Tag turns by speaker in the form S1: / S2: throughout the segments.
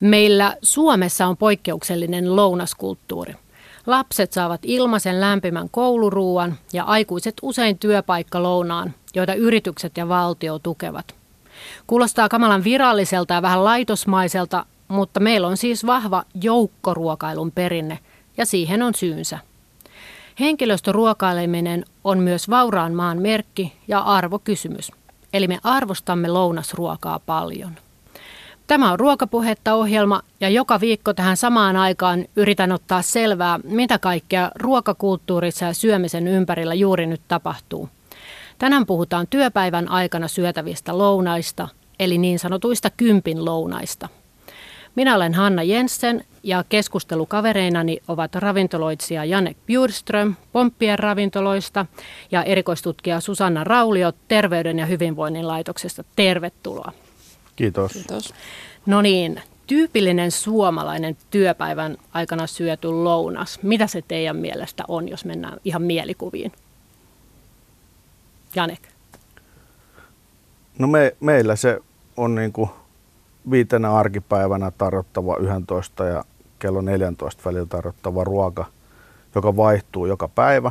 S1: Meillä Suomessa on poikkeuksellinen lounaskulttuuri. Lapset saavat ilmaisen lämpimän kouluruuan ja aikuiset usein työpaikkalounaan, joita yritykset ja valtio tukevat. Kuulostaa kamalan viralliselta ja vähän laitosmaiselta, mutta meillä on siis vahva joukkoruokailun perinne ja siihen on syynsä. Henkilöstöruokaileminen on myös vauraan maan merkki ja arvokysymys. Eli me arvostamme lounasruokaa paljon. Tämä on Ruokapuhetta ohjelma ja joka viikko tähän samaan aikaan yritän ottaa selvää, mitä kaikkea ruokakulttuurissa ja syömisen ympärillä juuri nyt tapahtuu. Tänään puhutaan työpäivän aikana syötävistä lounaista, eli niin sanotuista kympin lounaista. Minä olen Hanna Jensen ja keskustelukavereinani ovat ravintoloitsija Janek Bjurström Pomppien ravintoloista ja erikoistutkija Susanna Raulio Terveyden ja hyvinvoinnin laitoksesta. Tervetuloa.
S2: Kiitos.
S3: Kiitos.
S1: No niin, tyypillinen suomalainen työpäivän aikana syöty lounas. Mitä se teidän mielestä on, jos mennään ihan mielikuviin? Janek.
S2: No me, meillä se on niin kuin viitenä arkipäivänä tarjottava 11 ja kello 14 välillä tarjottava ruoka, joka vaihtuu joka päivä.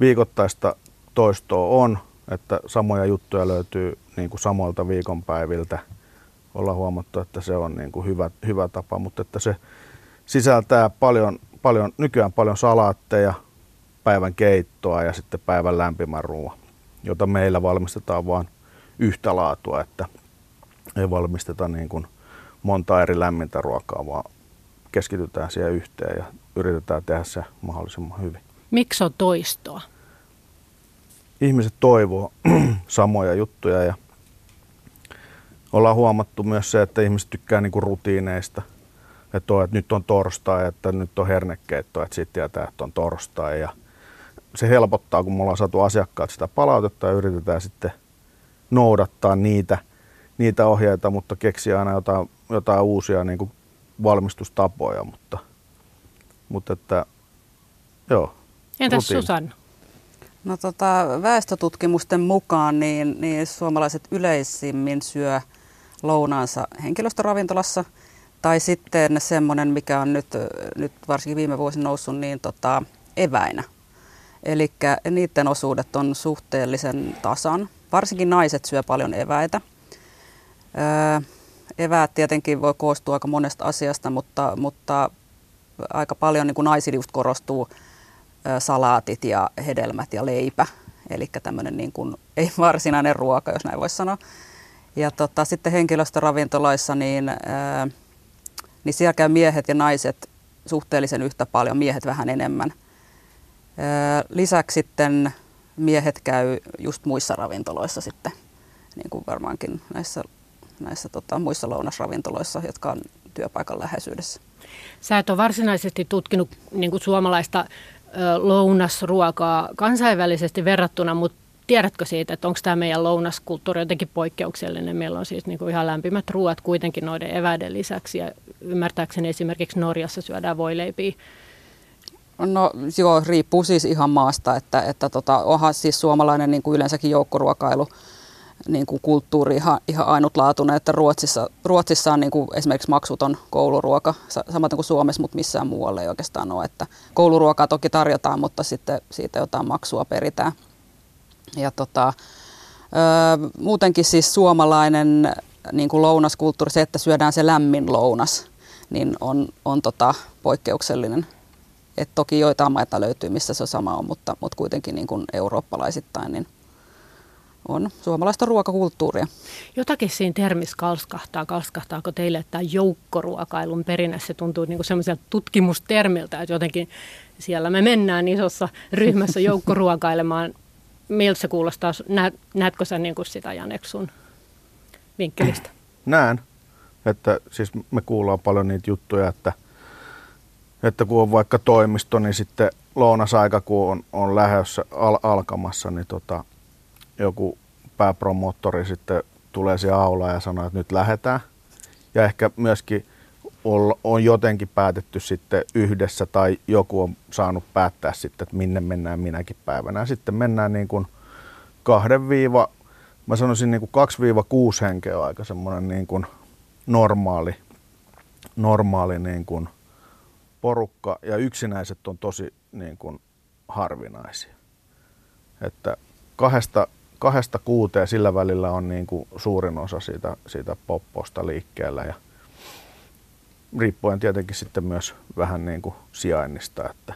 S2: Viikoittaista toistoa on, että samoja juttuja löytyy niin kuin samoilta viikonpäiviltä. Ollaan huomattu, että se on niin kuin hyvä, hyvä tapa, mutta että se sisältää paljon, paljon, nykyään paljon salaatteja, päivän keittoa ja sitten päivän lämpimän ruoan, jota meillä valmistetaan vain yhtä laatua, että ei valmisteta niin kuin monta eri lämmintä ruokaa, vaan keskitytään siihen yhteen ja yritetään tehdä se mahdollisimman hyvin.
S1: Miksi on toistoa?
S2: Ihmiset toivoo samoja juttuja ja ollaan huomattu myös se, että ihmiset tykkää niin kuin rutiineista. Että, on, että nyt on torstai, että nyt on hernekeitto, että sitten tietää, että on torstai. Ja se helpottaa, kun me ollaan saatu asiakkaat sitä palautetta ja yritetään sitten noudattaa niitä, niitä ohjeita, mutta keksiä aina jotain, jotain uusia niin kuin valmistustapoja. Mutta, mutta että, joo.
S1: Entäs
S2: rutiini.
S1: Susanna?
S3: No tota, väestötutkimusten mukaan niin, niin suomalaiset yleisimmin syö lounaansa henkilöstöravintolassa tai sitten semmoinen, mikä on nyt, nyt varsinkin viime vuosina noussut, niin tota, eväinä. Eli niiden osuudet on suhteellisen tasan. Varsinkin naiset syö paljon eväitä. Öö, eväät tietenkin voi koostua aika monesta asiasta, mutta, mutta aika paljon niin kuin naisilla just korostuu salaatit ja hedelmät ja leipä. Eli tämmöinen niin kuin, ei varsinainen ruoka, jos näin voisi sanoa. Ja tota, sitten henkilöstöravintoloissa, niin, ö, niin siellä käy miehet ja naiset suhteellisen yhtä paljon, miehet vähän enemmän. Ö, lisäksi sitten miehet käy just muissa ravintoloissa sitten, niin kuin varmaankin näissä, näissä tota, muissa lounasravintoloissa, jotka on työpaikan läheisyydessä.
S1: Sä et ole varsinaisesti tutkinut niin kuin suomalaista lounasruokaa kansainvälisesti verrattuna, mutta tiedätkö siitä, että onko tämä meidän lounaskulttuuri jotenkin poikkeuksellinen? Meillä on siis niin kuin ihan lämpimät ruoat kuitenkin noiden eväiden lisäksi ja ymmärtääkseni esimerkiksi Norjassa syödään voileipiä.
S3: No joo, riippuu siis ihan maasta, että, että tota, onhan siis suomalainen niin kuin yleensäkin joukkoruokailu niin kuin kulttuuri ihan, ihan ainutlaatuinen, että Ruotsissa, Ruotsissa on niin kuin esimerkiksi maksuton kouluruoka, samaten kuin Suomessa, mutta missään muualla ei oikeastaan ole. Että kouluruokaa toki tarjotaan, mutta sitten siitä jotain maksua peritään. Ja tota, ö, muutenkin siis suomalainen niin kuin lounaskulttuuri, se, että syödään se lämmin lounas, niin on, on tota, poikkeuksellinen. Et toki joitain maita löytyy, missä se sama on, mutta, mutta kuitenkin niin kuin eurooppalaisittain niin on suomalaista ruokakulttuuria.
S1: Jotakin siinä termissä kalskahtaa. Kalskahtaako teille että tämä joukkoruokailun perinne? Se tuntuu niin semmoiselta tutkimustermiltä, että jotenkin siellä me mennään isossa ryhmässä joukkoruokailemaan. Miltä se kuulostaa? Näet, näetkö sä niin kuin sitä Janek sun vinkkelistä?
S2: Näen, että siis me kuullaan paljon niitä juttuja, että, että kun on vaikka toimisto, niin sitten lounasaika, kun on, on lähdössä al- alkamassa, niin tota, joku pääpromottori sitten tulee siihen aulaan ja sanoo, että nyt lähdetään. Ja ehkä myöskin on jotenkin päätetty sitten yhdessä tai joku on saanut päättää sitten, että minne mennään minäkin päivänä. Sitten mennään niin kuin kahden viiva, mä sanoisin niin kuin kaksi viiva kuusi henkeä on aika semmoinen niin kuin normaali normaali niin kuin porukka ja yksinäiset on tosi niin kuin harvinaisia. Että kahdesta, kahdesta kuuteen sillä välillä on niin kuin suurin osa siitä, siitä popposta liikkeellä ja riippuen tietenkin sitten myös vähän niin kuin sijainnista, että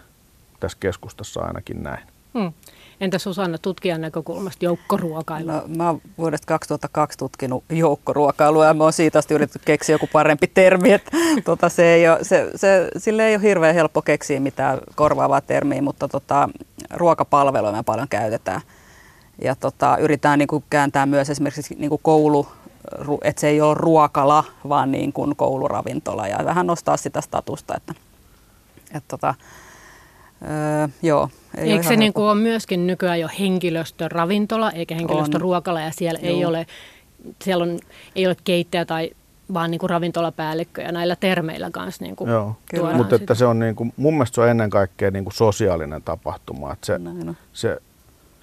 S2: tässä keskustassa ainakin näin. Hmm.
S1: Entä Susanna tutkijan näkökulmasta joukkoruokailua?
S3: No, mä oon vuodesta 2002 tutkinut joukkoruokailua ja mä oon siitä asti yritetty keksiä joku parempi termi. Että, tota, se ei ole, se, se, sille ei ole hirveän helppo keksiä mitään korvaavaa termiä, mutta tota, ruokapalveluja me paljon käytetään. Ja tota, yritetään niin kuin, kääntää myös esimerkiksi niin kuin koulu, että se ei ole ruokala, vaan niin kuin kouluravintola ja vähän nostaa sitä statusta. Että, että tota, Öö, joo.
S1: Ei Eikö se niin kuin ole myöskin nykyään jo henkilöstöravintola eikä henkilöstöruokala ja siellä ei ole, siellä on, ei ole keittäjä tai vaan niin kuin ravintolapäällikkö ja näillä termeillä kanssa niin kuin
S2: Joo, mutta että se on niin kuin, mun mielestä se on ennen kaikkea niin kuin sosiaalinen tapahtuma. Että se, se,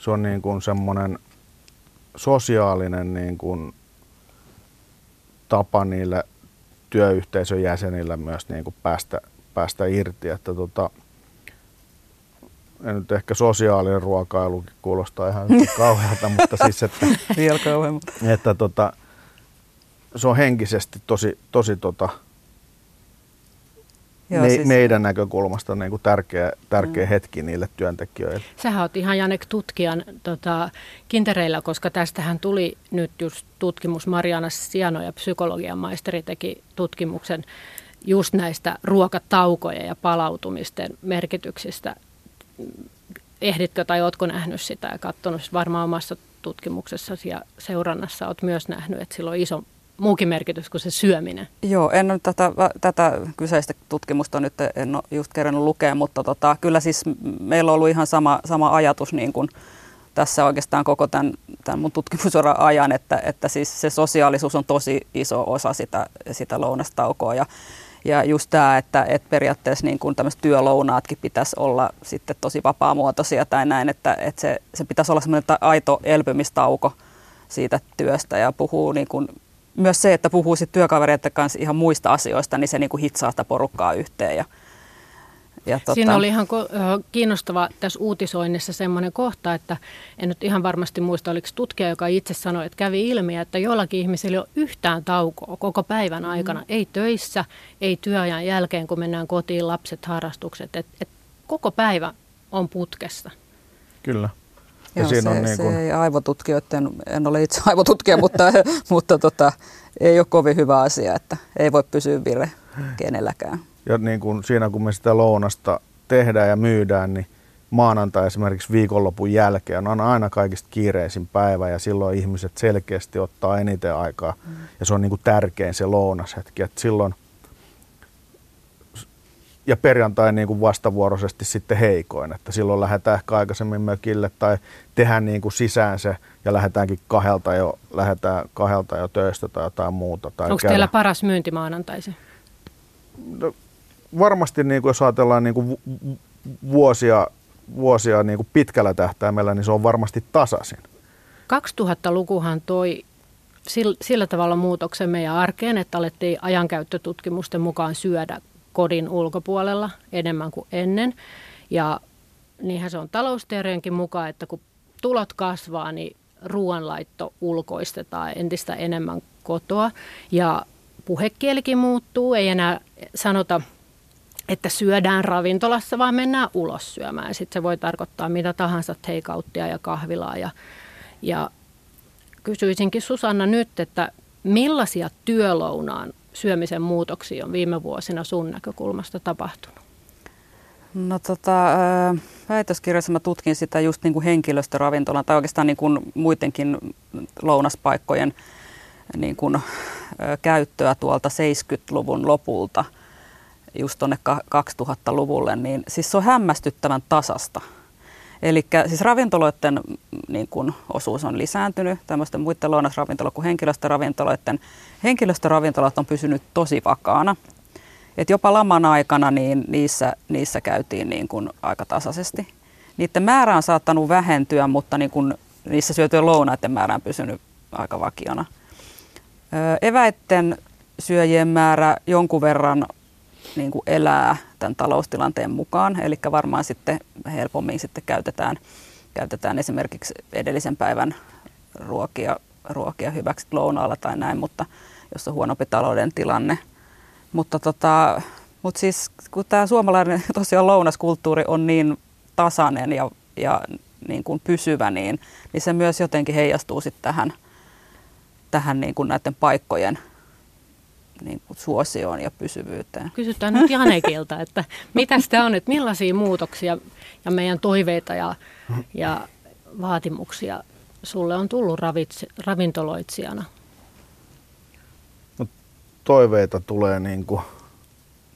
S2: se on niin kuin semmoinen sosiaalinen niin kuin tapa niille työyhteisön jäsenillä myös niin kuin päästä, päästä irti. Että tota, nyt ehkä sosiaalinen ruokailukin kuulostaa ihan kauhealta, mutta siis, että,
S3: Vielä kauheammin.
S2: että tota, se on henkisesti tosi, tosi tota, Joo, me, siis... meidän näkökulmasta niin kuin tärkeä, tärkeä mm. hetki niille työntekijöille.
S1: Sähän oot ihan Janek tutkijan tota, kintereillä, koska tästähän tuli nyt just tutkimus. Mariana Siano ja psykologian maisteri teki tutkimuksen just näistä ruokataukoja ja palautumisten merkityksistä ehditkö tai oletko nähnyt sitä ja katsonut varmaan omassa tutkimuksessasi ja seurannassa olet myös nähnyt, että sillä on iso muukin merkitys kuin se syöminen.
S3: Joo, en ole tätä, tätä kyseistä tutkimusta nyt en ole just kerännyt lukea, mutta tota, kyllä siis meillä on ollut ihan sama, sama ajatus niin kuin tässä oikeastaan koko tämän, tämän mun tutkimusoran ajan, että, että siis se sosiaalisuus on tosi iso osa sitä, sitä lounastaukoa ja ja just tämä, että, että periaatteessa niin kuin tämmöiset työlounaatkin pitäisi olla sitten tosi vapaamuotoisia tai näin, että, että se, se pitäisi olla semmoinen aito elpymistauko siitä työstä ja puhuu niin kuin, myös se, että puhuu sitten työkavereiden kanssa ihan muista asioista, niin se niin kuin hitsaa sitä porukkaa yhteen ja,
S1: ja tota... Siinä oli ihan kiinnostava tässä uutisoinnissa semmoinen kohta, että en nyt ihan varmasti muista, oliko tutkija, joka itse sanoi, että kävi ilmi, että jollakin ihmisillä ei ole yhtään taukoa koko päivän aikana. Mm. Ei töissä, ei työajan jälkeen, kun mennään kotiin, lapset, harrastukset. Et, et koko päivä on putkessa.
S2: Kyllä.
S3: Ja Joo, siinä se, on niin kuin... se ei aivotutkijoiden, en ole itse aivotutkija, mutta, mutta tota, ei ole kovin hyvä asia, että ei voi pysyä vire kenelläkään.
S2: Ja niin kuin siinä kun me sitä lounasta tehdään ja myydään, niin maanantai esimerkiksi viikonlopun jälkeen on aina kaikista kiireisin päivä ja silloin ihmiset selkeästi ottaa eniten aikaa mm. ja se on niin kuin tärkein se lounashetki. että silloin ja perjantai niin kuin vastavuoroisesti sitten heikoin, että silloin lähdetään ehkä aikaisemmin mökille tai tehdään niin kuin sisään se ja lähdetäänkin kahdelta jo, lähdetään kahdelta jo töistä tai jotain muuta. Tai
S1: Onko teillä paras myynti maanantaisin?
S2: No, varmasti niin kuin jos ajatellaan niin kuin vuosia, vuosia niin kuin pitkällä tähtäimellä, niin se on varmasti tasaisin.
S1: 2000-lukuhan toi sillä tavalla muutoksen meidän arkeen, että alettiin ajankäyttötutkimusten mukaan syödä kodin ulkopuolella enemmän kuin ennen. Ja niinhän se on talousteoriankin mukaan, että kun tulot kasvaa, niin ruoanlaitto ulkoistetaan entistä enemmän kotoa. Ja puhekielikin muuttuu, ei enää sanota että syödään ravintolassa, vaan mennään ulos syömään. Sitten se voi tarkoittaa mitä tahansa takeouttia ja kahvilaa. Ja, ja kysyisinkin Susanna nyt, että millaisia työlounaan syömisen muutoksia on viime vuosina sun näkökulmasta tapahtunut?
S3: No tota, väitöskirjassa mä tutkin sitä just niin kuin henkilöstöravintolan tai oikeastaan niin kuin muidenkin lounaspaikkojen niin kuin, käyttöä tuolta 70-luvun lopulta – just tuonne 2000-luvulle, niin siis se on hämmästyttävän tasasta. Eli siis ravintoloiden niin kun, osuus on lisääntynyt, tämmöisten muiden lounasravintolo kuin henkilöstöravintoloiden. Henkilöstöravintolat on pysynyt tosi vakaana. Et jopa laman aikana niin niissä, niissä käytiin niin kun, aika tasaisesti. Niiden määrä on saattanut vähentyä, mutta niin kun, niissä syötyjen lounaiden määrä on pysynyt aika vakiona. Öö, eväitten syöjien määrä jonkun verran niin kuin elää tämän taloustilanteen mukaan, eli varmaan sitten helpommin sitten käytetään, käytetään esimerkiksi edellisen päivän ruokia, ruokia hyväksi lounaalla tai näin, mutta jos on huonompi talouden tilanne. Mutta, tota, mutta siis kun tämä suomalainen tosiaan lounaskulttuuri on niin tasainen ja, ja niin kuin pysyvä, niin, niin se myös jotenkin heijastuu sitten tähän, tähän niin kuin näiden paikkojen niin kuin suosioon ja pysyvyyteen.
S1: Kysytään nyt Janekilta, että mitä sitä on, että millaisia muutoksia ja meidän toiveita ja, ja vaatimuksia sulle on tullut ravitse, ravintoloitsijana?
S2: No, toiveita tulee, niin kuin,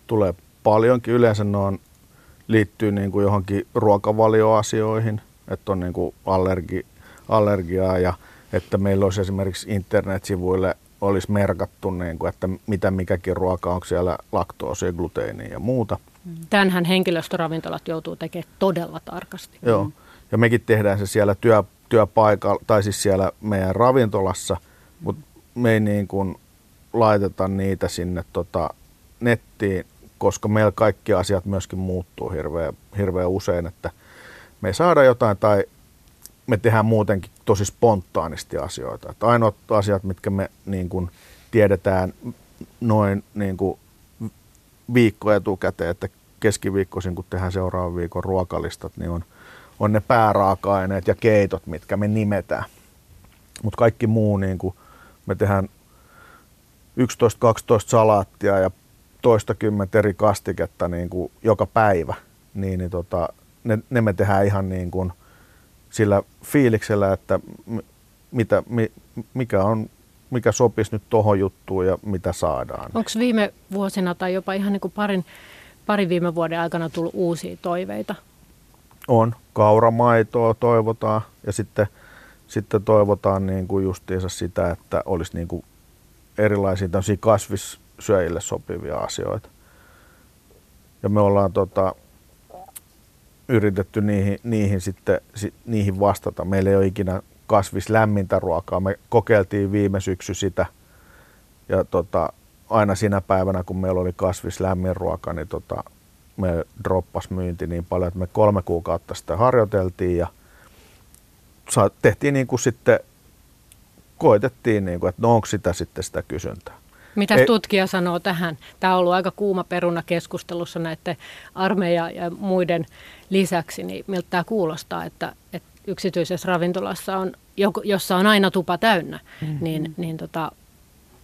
S2: tulee paljonkin. Yleensä ne on, liittyy niin kuin johonkin ruokavalioasioihin, että on niin kuin allergi, allergiaa ja että meillä olisi esimerkiksi internetsivuille olisi merkattu, niin kuin, että mitä mikäkin ruoka, onko siellä laktoosia, gluteenia ja muuta.
S1: Tänhän henkilöstöravintolat joutuu tekemään todella tarkasti.
S2: Joo, ja mekin tehdään se siellä työ, työpaikalla, tai siis siellä meidän ravintolassa, mutta me ei niin kuin laiteta niitä sinne tota nettiin, koska meillä kaikki asiat myöskin muuttuu hirveän, hirveän usein, että me ei saada jotain tai me tehdään muutenkin tosi spontaanisti asioita. Että ainoat asiat, mitkä me niin kuin tiedetään noin niin kuin viikko etukäteen, että keskiviikkoisin, kun tehdään seuraavan viikon ruokalistat, niin on, on ne pääraaka-aineet ja keitot, mitkä me nimetään. Mutta kaikki muu, niin kuin me tehdään 11-12 salaattia ja toista kymmentä eri kastiketta niin kuin joka päivä, niin, niin tota, ne, ne me tehdään ihan niin kuin – sillä fiiliksellä, että mitä, mikä, on, mikä sopisi nyt tuohon juttuun ja mitä saadaan.
S1: Onko viime vuosina tai jopa ihan niin kuin parin, parin viime vuoden aikana tullut uusia toiveita?
S2: On. Kauramaitoa toivotaan ja sitten, sitten toivotaan niin kuin justiinsa sitä, että olisi niin kuin erilaisia kasvissyöjille sopivia asioita. Ja me ollaan tota, yritetty niihin, niihin sitten si, niihin vastata. Meillä ei ole ikinä kasvislämmintä ruokaa. Me kokeiltiin viime syksy sitä ja tota, aina sinä päivänä, kun meillä oli kasvislämmin ruoka, niin tota, me droppas myynti niin paljon, että me kolme kuukautta sitä harjoiteltiin ja tehtiin niin kuin sitten, koitettiin, niin kuin, että no onko sitä sitten sitä kysyntää.
S1: Mitä tutkija sanoo tähän? Tämä on ollut aika kuuma peruna keskustelussa näiden armeija ja muiden lisäksi, niin miltä tämä kuulostaa, että, että yksityisessä ravintolassa on, jossa on aina tupa täynnä, mm-hmm. niin, niin tota,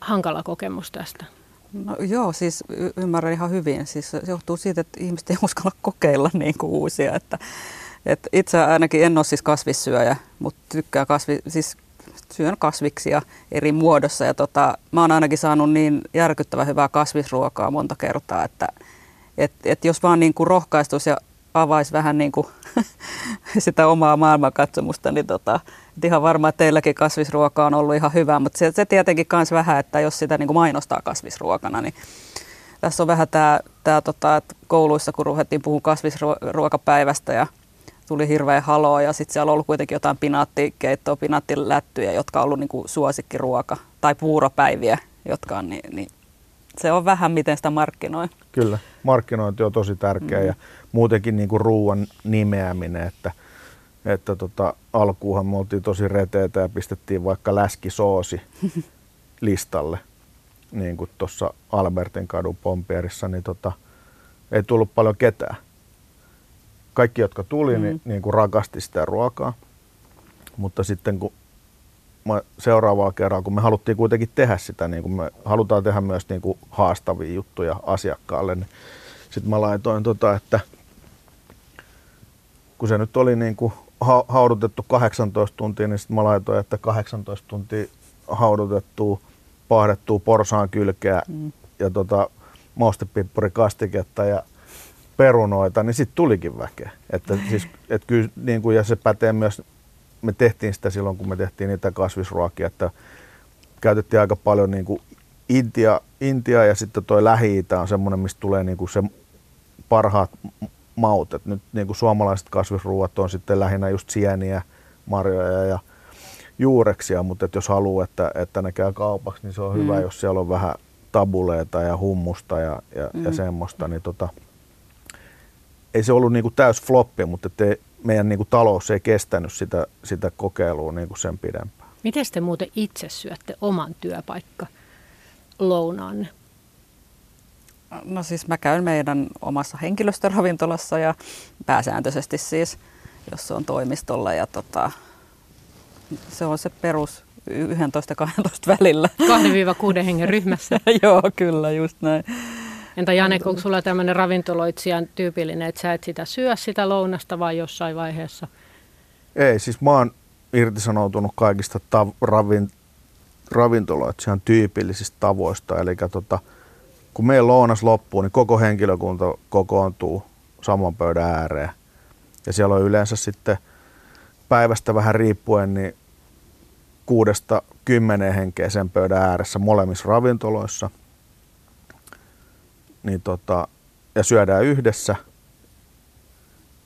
S1: hankala kokemus tästä.
S3: No, joo, siis y- ymmärrän ihan hyvin. Siis se johtuu siitä, että ihmiset ei uskalla kokeilla niin kuin uusia. Että, että itse ainakin en ole siis kasvissyöjä, mutta tykkää kasvi, siis syön kasviksia eri muodossa. Ja tota, mä oon ainakin saanut niin järkyttävän hyvää kasvisruokaa monta kertaa, että et, et jos vaan niin kuin rohkaistus ja avaisi vähän niin kuin sitä omaa maailmankatsomusta, niin tota, ihan varmaan että teilläkin kasvisruoka on ollut ihan hyvä, mutta se, se tietenkin myös vähän, että jos sitä niin kuin mainostaa kasvisruokana, niin tässä on vähän tämä, tämä tota, että kouluissa, kun ruvettiin puhua kasvisruokapäivästä ja tuli hirveä haloo ja sitten siellä on ollut kuitenkin jotain pinaattikeittoa, pinaattilättyjä, jotka on ollut niin kuin suosikkiruoka tai puuropäiviä, jotka on niin, niin se on vähän miten sitä markkinoi.
S2: Kyllä, markkinointi on tosi tärkeä mm. ja muutenkin niin kuin ruoan nimeäminen, että, että tota, alkuuhan me oltiin tosi reteitä ja pistettiin vaikka läskisoosi listalle, niin kuin tuossa Albertin kadun Pompierissa, niin tota, ei tullut paljon ketään. Kaikki, jotka tuli, niin, mm. niin, niin kuin rakasti sitä ruokaa, mutta sitten kun seuraavaa kerralla, kun me haluttiin kuitenkin tehdä sitä, niin kuin me halutaan tehdä myös niin kuin haastavia juttuja asiakkaalle, niin sitten mä laitoin, tota, että kun se nyt oli niin kuin haudutettu 18 tuntia, niin sitten mä laitoin, että 18 tuntia haudutettua, paahdettua porsaan kylkeä mm. ja tota, maustepippurikastiketta ja perunoita, niin sitten tulikin väkeä. Että siis, et kyllä, niin kuin, ja se pätee myös me tehtiin sitä silloin, kun me tehtiin niitä kasvisruokia, että käytettiin aika paljon niin kuin Intia, Intia ja sitten toi lähi on semmoinen, mistä tulee niin kuin se parhaat maut. Et nyt niin kuin suomalaiset kasvisruuat on sitten lähinnä just sieniä, marjoja ja juureksia, mutta et jos haluaa, että, että ne käy kaupaksi, niin se on mm. hyvä, jos siellä on vähän tabuleita ja hummusta ja, ja, mm. ja semmoista, niin tota, ei se ollut niin kuin täys floppi, mutta te, meidän niin kuin talous ei kestänyt sitä, sitä kokeilua niin kuin sen pidempään.
S1: Miten te muuten itse syötte oman työpaikka lounaanne?
S3: No siis mä käyn meidän omassa henkilöstöravintolassa ja pääsääntöisesti siis, jos se on toimistolla ja tota, se on se perus 11-12 välillä.
S1: 2-6 hengen ryhmässä.
S3: Joo, kyllä, just näin.
S1: Entä Jane, onko sulla tämmöinen ravintoloitsijan tyypillinen, että sä et sitä syö sitä lounasta vai jossain vaiheessa?
S2: Ei, siis mä oon irtisanoutunut kaikista tav- ravin, ravintoloitsijan tyypillisistä tavoista. Eli tota, kun meidän lounas loppuu, niin koko henkilökunta kokoontuu saman pöydän ääreen. Ja siellä on yleensä sitten päivästä vähän riippuen, niin kuudesta kymmeneen henkeä sen pöydän ääressä molemmissa ravintoloissa. Niin tota, ja syödään yhdessä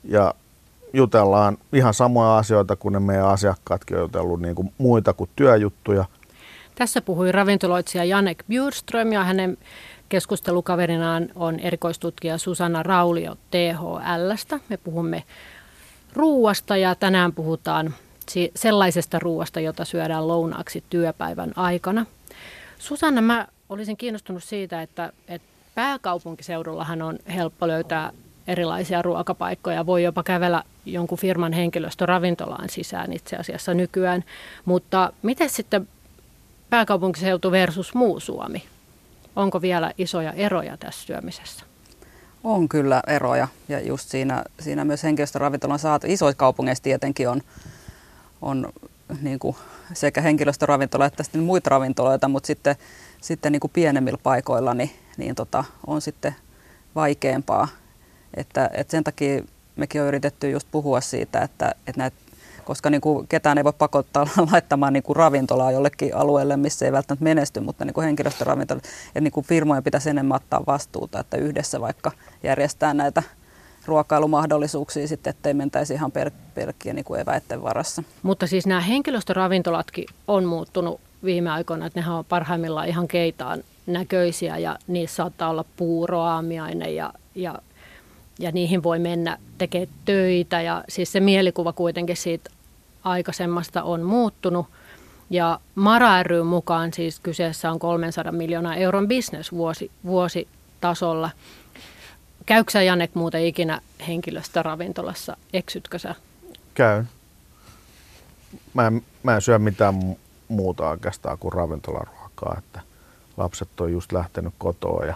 S2: ja jutellaan ihan samoja asioita kuin ne meidän asiakkaatkin on jutellut, niin kuin muita kuin työjuttuja.
S1: Tässä puhui ravintoloitsija Janek Bjurström ja hänen keskustelukaverinaan on erikoistutkija Susanna Raulio THLstä. Me puhumme ruuasta ja tänään puhutaan sellaisesta ruuasta, jota syödään lounaaksi työpäivän aikana. Susanna, mä olisin kiinnostunut siitä, että, että pääkaupunkiseudullahan on helppo löytää erilaisia ruokapaikkoja. Voi jopa kävellä jonkun firman henkilöstöravintolaan sisään itse asiassa nykyään. Mutta miten sitten pääkaupunkiseutu versus muu Suomi? Onko vielä isoja eroja tässä syömisessä?
S3: On kyllä eroja ja just siinä, siinä myös henkilöstöravintolan saatu. Isoissa kaupungeissa tietenkin on on niin kuin sekä henkilöstöravintola että sitten muita ravintoloita, mutta sitten, sitten niin kuin pienemmillä paikoilla niin, niin tota, on sitten vaikeampaa. Että, että sen takia mekin on yritetty just puhua siitä, että, että näitä koska niin kuin ketään ei voi pakottaa laittamaan niin kuin ravintolaa jollekin alueelle, missä ei välttämättä menesty, mutta niin kuin henkilöstöravintola, ja niin kuin firmojen pitäisi enemmän ottaa vastuuta, että yhdessä vaikka järjestää näitä ruokailumahdollisuuksia sitten, ettei mentäisi ihan per, pelkkiä niin kuin eväiden varassa.
S1: Mutta siis nämä henkilöstöravintolatkin on muuttunut viime aikoina, että nehän on parhaimmillaan ihan keitaan näköisiä ja niissä saattaa olla puuroaamiainen ja, ja, ja niihin voi mennä tekemään töitä ja siis se mielikuva kuitenkin siitä aikaisemmasta on muuttunut. Ja Mara ry mukaan siis kyseessä on 300 miljoonaa euron bisnes vuosi, vuositasolla. Käykö sä Janek muuten ikinä henkilöstöravintolassa? Eksytkö sä?
S2: Käyn. Mä en, mä en syö mitään muuta oikeastaan kuin ravintolaruokaa. Että lapset on just lähtenyt kotoa ja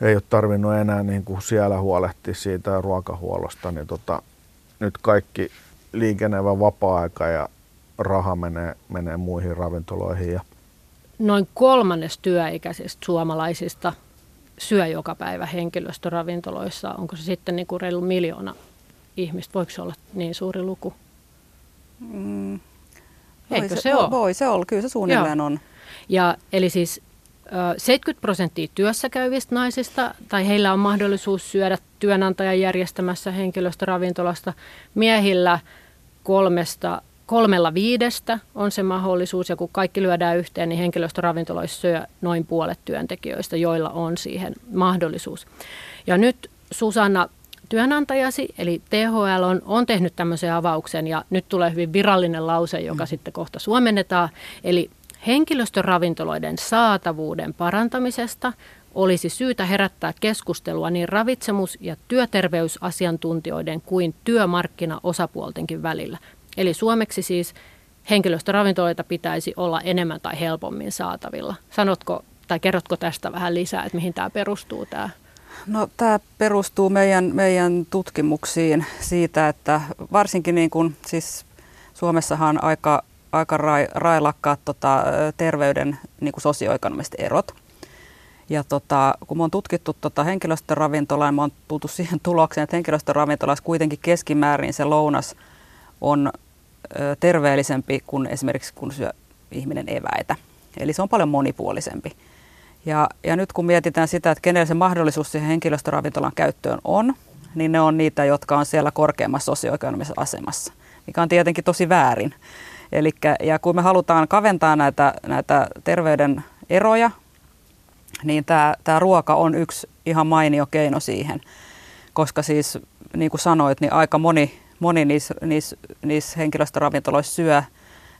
S2: ei ole tarvinnut enää niin kuin siellä huolehtia siitä ruokahuollosta. Niin tota, nyt kaikki liikenevä vapaa-aika ja raha menee, menee muihin ravintoloihin. Ja
S1: Noin kolmannes työikäisistä suomalaisista syö joka päivä henkilöstöravintoloissa. Onko se sitten niin kuin reilu miljoona ihmistä? Voiko se olla niin suuri luku?
S3: Mm. Eikö voi se, se ole? Voi se olla, kyllä se suunnilleen Joo. on.
S1: Ja, eli siis 70 prosenttia työssä käyvistä naisista, tai heillä on mahdollisuus syödä työnantajan järjestämässä henkilöstöravintolasta. Miehillä kolmesta kolmella viidestä on se mahdollisuus, ja kun kaikki lyödään yhteen, niin henkilöstöravintoloissa syö noin puolet työntekijöistä, joilla on siihen mahdollisuus. Ja nyt Susanna, työnantajasi, eli THL on, on tehnyt tämmöisen avauksen, ja nyt tulee hyvin virallinen lause, joka mm. sitten kohta suomennetaan. Eli henkilöstöravintoloiden saatavuuden parantamisesta olisi syytä herättää keskustelua niin ravitsemus- ja työterveysasiantuntijoiden kuin työmarkkinaosapuoltenkin välillä. Eli suomeksi siis henkilöstöravintoloita pitäisi olla enemmän tai helpommin saatavilla. Sanotko tai kerrotko tästä vähän lisää, että mihin tämä perustuu tämä?
S3: No, tämä perustuu meidän, meidän tutkimuksiin siitä, että varsinkin niin kuin, siis Suomessahan aika, aika rai, railakkaat tota, terveyden niin kuin sosioekonomiset erot. Ja tota, kun on tutkittu tota henkilöstöravintolaa, niin on tultu siihen tulokseen, että henkilöstöravintolassa kuitenkin keskimäärin se lounas on terveellisempi kuin esimerkiksi kun syö ihminen eväitä. Eli se on paljon monipuolisempi. Ja, ja nyt kun mietitään sitä, että kenellä se mahdollisuus siihen henkilöstöravintolan käyttöön on, niin ne on niitä, jotka on siellä korkeammassa sosioekonomisessa asemassa, mikä on tietenkin tosi väärin. Elikkä, ja kun me halutaan kaventaa näitä, näitä terveyden eroja, niin tämä, tämä ruoka on yksi ihan mainio keino siihen. Koska siis, niin kuin sanoit, niin aika moni, moni niissä, niissä, niissä henkilöstöravintoloissa syö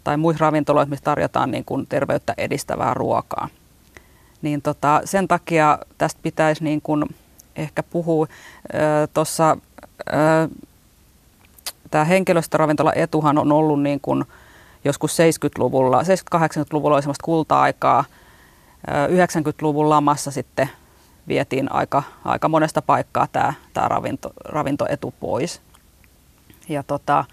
S3: tai muissa ravintoloissa, missä tarjotaan niin kuin terveyttä edistävää ruokaa. Niin tota, sen takia tästä pitäisi niin kuin ehkä puhua tuossa, tämä henkilöstöravintola etuhan on ollut niin kuin joskus 70-luvulla, 70-80-luvulla oli semmoista kulta-aikaa, 90-luvun lamassa sitten vietiin aika, aika monesta paikkaa tämä, tämä ravinto, ravintoetu pois. Ja tota,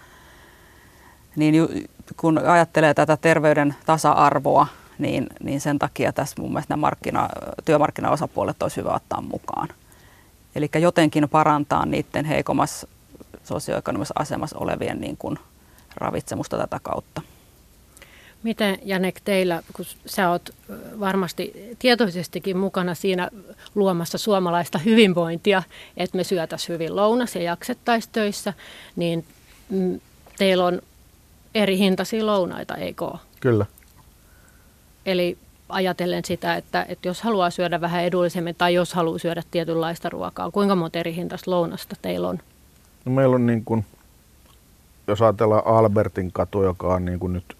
S3: niin kun ajattelee tätä terveyden tasa-arvoa, niin, niin sen takia tässä mun mielestä nämä markkina, työmarkkinaosapuolet olisi hyvä ottaa mukaan. Eli jotenkin parantaa niiden heikommassa sosioekonomisessa asemassa olevien niin kuin ravitsemusta tätä kautta.
S1: Miten Janek teillä, kun sä oot varmasti tietoisestikin mukana siinä luomassa suomalaista hyvinvointia, että me syötäisiin hyvin lounas ja jaksettaisiin töissä, niin mm, teillä on eri hintaisia lounaita, eikö ole?
S2: Kyllä.
S1: Eli ajatellen sitä, että, että jos haluaa syödä vähän edullisemmin tai jos haluaa syödä tietynlaista ruokaa, kuinka monta eri hintaista lounasta teillä on?
S2: No meillä on niin kuin, jos ajatellaan Albertin katu, joka on niin kuin nyt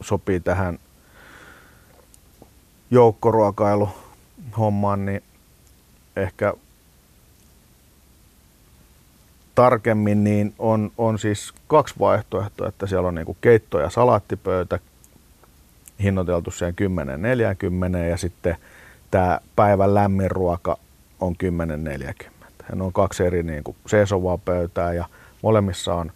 S2: sopii tähän joukkoruokailuhommaan, niin ehkä tarkemmin niin on, on siis kaksi vaihtoehtoa, että siellä on niin kuin keitto- ja salaattipöytä hinnoiteltu siihen 10.40 ja sitten tämä päivän lämmin ruoka on 10.40. Ja ne on kaksi eri niin kuin seisovaa pöytää ja molemmissa on